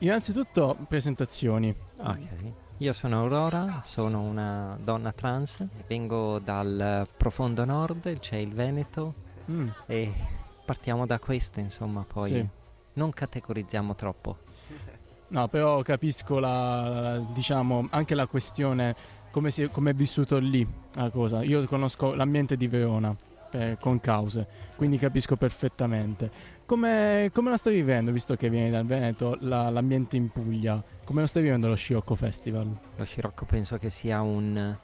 Innanzitutto presentazioni. Ok, io sono Aurora, sono una donna trans, vengo dal profondo nord, c'è il Veneto Mm, e partiamo da questo, insomma, poi Sì. non categorizziamo troppo. No, però capisco la, la- diciamo, anche la questione, come, si, come è vissuto lì la cosa. Io conosco l'ambiente di Verona, eh, con cause, quindi capisco perfettamente. Come, come la stai vivendo, visto che vieni dal Veneto, la- l'ambiente in Puglia? Come lo stai vivendo lo Scirocco Festival? Lo Scirocco penso che sia un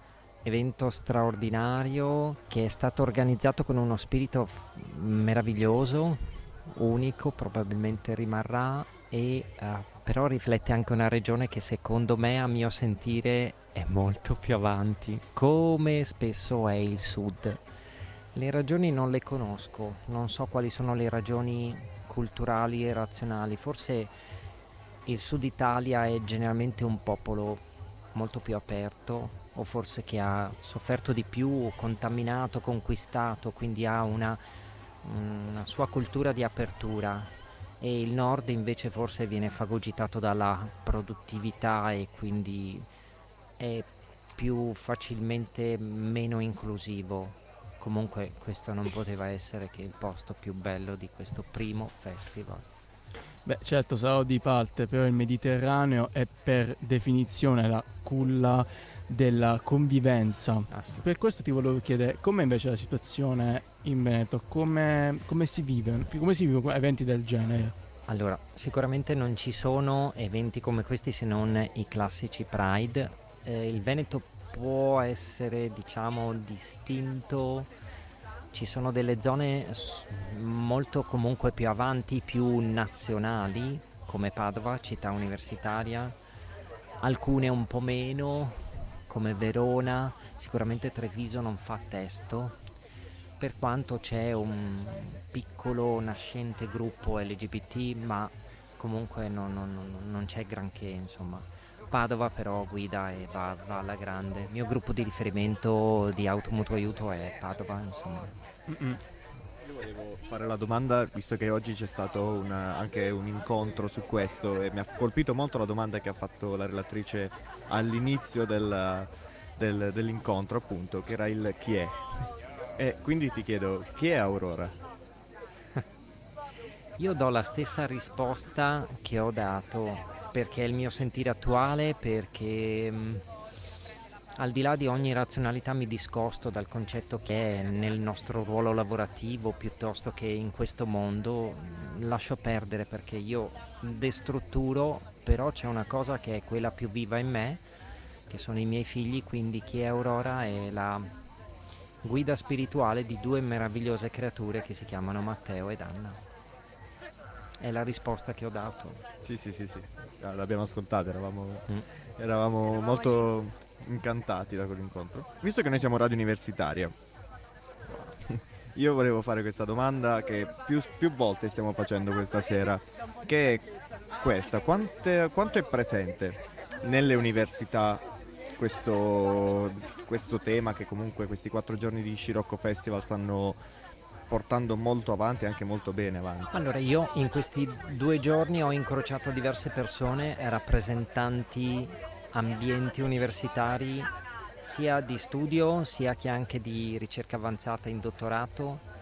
evento straordinario che è stato organizzato con uno spirito f- meraviglioso, unico, probabilmente rimarrà e eh, però riflette anche una regione che secondo me a mio sentire è molto più avanti, come spesso è il sud. Le ragioni non le conosco, non so quali sono le ragioni culturali e razionali, forse il sud Italia è generalmente un popolo molto più aperto o forse che ha sofferto di più, contaminato, conquistato, quindi ha una, una sua cultura di apertura e il nord invece forse viene fagocitato dalla produttività e quindi è più facilmente meno inclusivo. Comunque questo non poteva essere che il posto più bello di questo primo festival. Beh, certo, sarò di parte, però il Mediterraneo è per definizione la culla della convivenza. Per questo ti volevo chiedere, com'è invece la situazione in Veneto? Come, come si vive? Come si vivono eventi del genere? Allora, sicuramente non ci sono eventi come questi se non i classici Pride. Eh, il Veneto può essere, diciamo, distinto. Ci sono delle zone molto comunque più avanti, più nazionali, come Padova, città universitaria, alcune un po' meno, come Verona, sicuramente Treviso non fa testo, per quanto c'è un piccolo nascente gruppo LGBT, ma comunque non- non- non c'è granché, insomma. Padova però guida e va, va alla grande. Il mio gruppo di riferimento di automutuo aiuto è Padova, insomma. Mm-mm. Io volevo fare la domanda, visto che oggi c'è stato una- anche un incontro su questo e mi ha colpito molto la domanda che ha fatto la relatrice all'inizio del- del- dell'incontro, appunto, che era il chi è. E quindi ti chiedo, chi è Aurora? Io do la stessa risposta che ho dato perché è il mio sentire attuale, perché mh, al di là di ogni razionalità mi discosto dal concetto che è nel nostro ruolo lavorativo piuttosto che in questo mondo, lascio perdere perché io destrutturo, però c'è una cosa che è quella più viva in me, che sono i miei figli, quindi chi è Aurora è la guida spirituale di due meravigliose creature che si chiamano Matteo ed Anna. È la risposta che ho dato. Sì, sì, sì, sì, Ah, l'abbiamo ascoltata, eravamo, Mm. eravamo molto incantati da quell'incontro. Visto che noi siamo radio universitaria, io volevo fare questa domanda che più, più volte stiamo facendo questa sera, che è questa, Quante- quanto è presente nelle università questo, questo tema che comunque questi quattro giorni di Scirocco Festival stanno portando molto avanti anche molto bene avanti? Allora, io in questi due giorni ho incrociato diverse persone rappresentanti ambienti universitari sia di studio sia che anche di ricerca avanzata in dottorato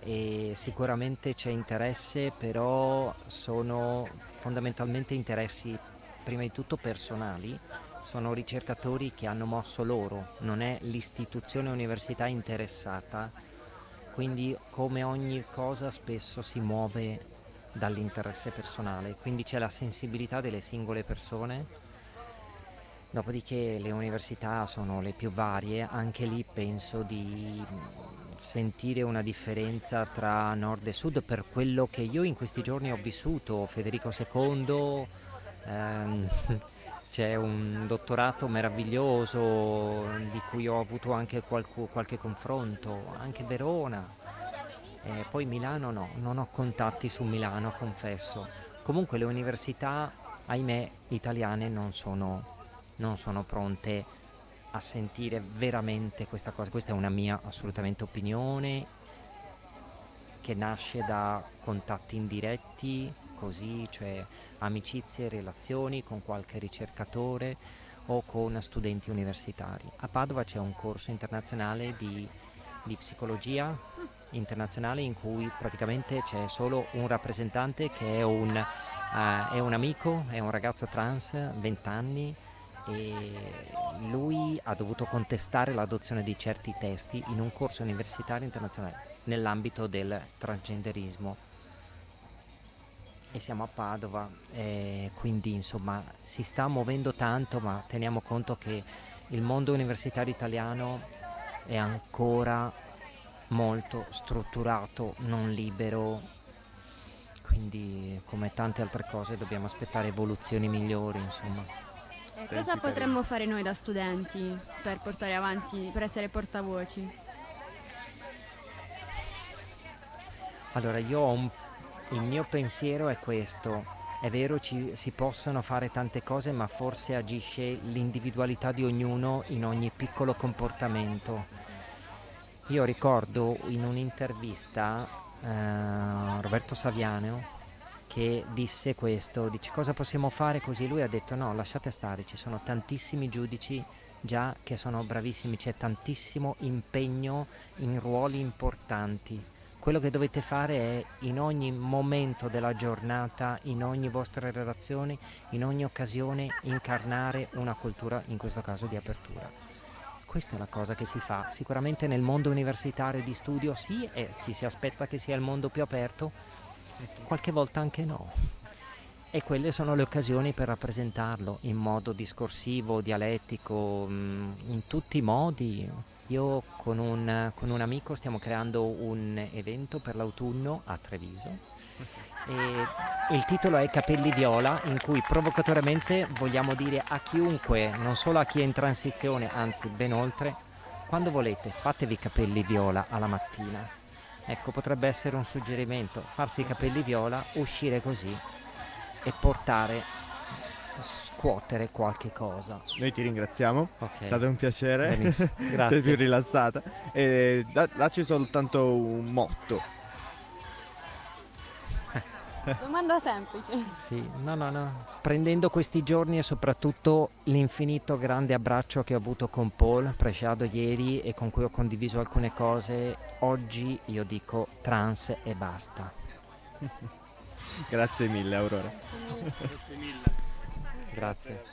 e sicuramente c'è interesse, però sono fondamentalmente interessi prima di tutto personali, sono ricercatori che hanno mosso loro, non è l'istituzione università interessata, quindi come ogni cosa spesso si muove dall'interesse personale, quindi c'è la sensibilità delle singole persone. Dopodiché le università sono le più varie, anche lì penso di sentire una differenza tra nord e sud per quello che io in questi giorni ho vissuto. Federico II, ehm, c'è un dottorato meraviglioso di cui ho avuto anche qualcu- qualche confronto, anche Verona. Eh, poi Milano no, non ho contatti su Milano, confesso. Comunque le università, ahimè, italiane non sono, non sono pronte a sentire veramente questa cosa. Questa è una mia assolutamente opinione che nasce da contatti indiretti così, cioè amicizie, relazioni con qualche ricercatore o con studenti universitari. A Padova c'è un corso internazionale di, di psicologia internazionale in cui praticamente c'è solo un rappresentante che è un, uh, è un amico, è un ragazzo trans, 20 anni, e lui ha dovuto contestare l'adozione di certi testi in un corso universitario internazionale nell'ambito del transgenderismo e siamo a Padova e quindi insomma si sta muovendo tanto ma teniamo conto che il mondo universitario italiano è ancora molto strutturato, non libero quindi come tante altre cose dobbiamo aspettare evoluzioni migliori insomma. E cosa potremmo fare noi da studenti per portare avanti, per essere portavoci? Allora io ho un il mio pensiero è questo. È vero, ci, si possono fare tante cose, ma forse agisce l'individualità di ognuno in ogni piccolo comportamento. Io ricordo in un'intervista eh, Roberto Saviano che disse questo, dice cosa possiamo fare così? Lui ha detto no, lasciate stare, ci sono tantissimi giudici già che sono bravissimi, c'è tantissimo impegno in ruoli importanti quello che dovete fare è in ogni momento della giornata, in ogni vostra relazione, in ogni occasione incarnare una cultura, in questo caso di apertura. Questa è la cosa che si fa. Sicuramente nel mondo universitario di studio sì, e ci si aspetta che sia il mondo più aperto, qualche volta anche no. E quelle sono le occasioni per rappresentarlo in modo discorsivo, dialettico, mm, in tutti i modi, io con un, con un amico stiamo creando un evento per l'autunno a Treviso e il titolo è Capelli Viola in cui provocatoriamente vogliamo dire a chiunque, non solo a chi è in transizione, anzi ben oltre, quando volete fatevi capelli viola alla mattina. Ecco, potrebbe essere un suggerimento, farsi i capelli viola, uscire così e portare scuotere qualche cosa. Noi ti ringraziamo, okay. è stato un piacere, Grazie. sei più rilassata. E da, dacci soltanto un motto. Domanda semplice. Sì, no, no, no. Prendendo questi giorni e soprattutto l'infinito grande abbraccio che ho avuto con Paul Presciado ieri e con cui ho condiviso alcune cose, oggi io dico trans e basta. Grazie mille Aurora. Grazie mille. Grazie.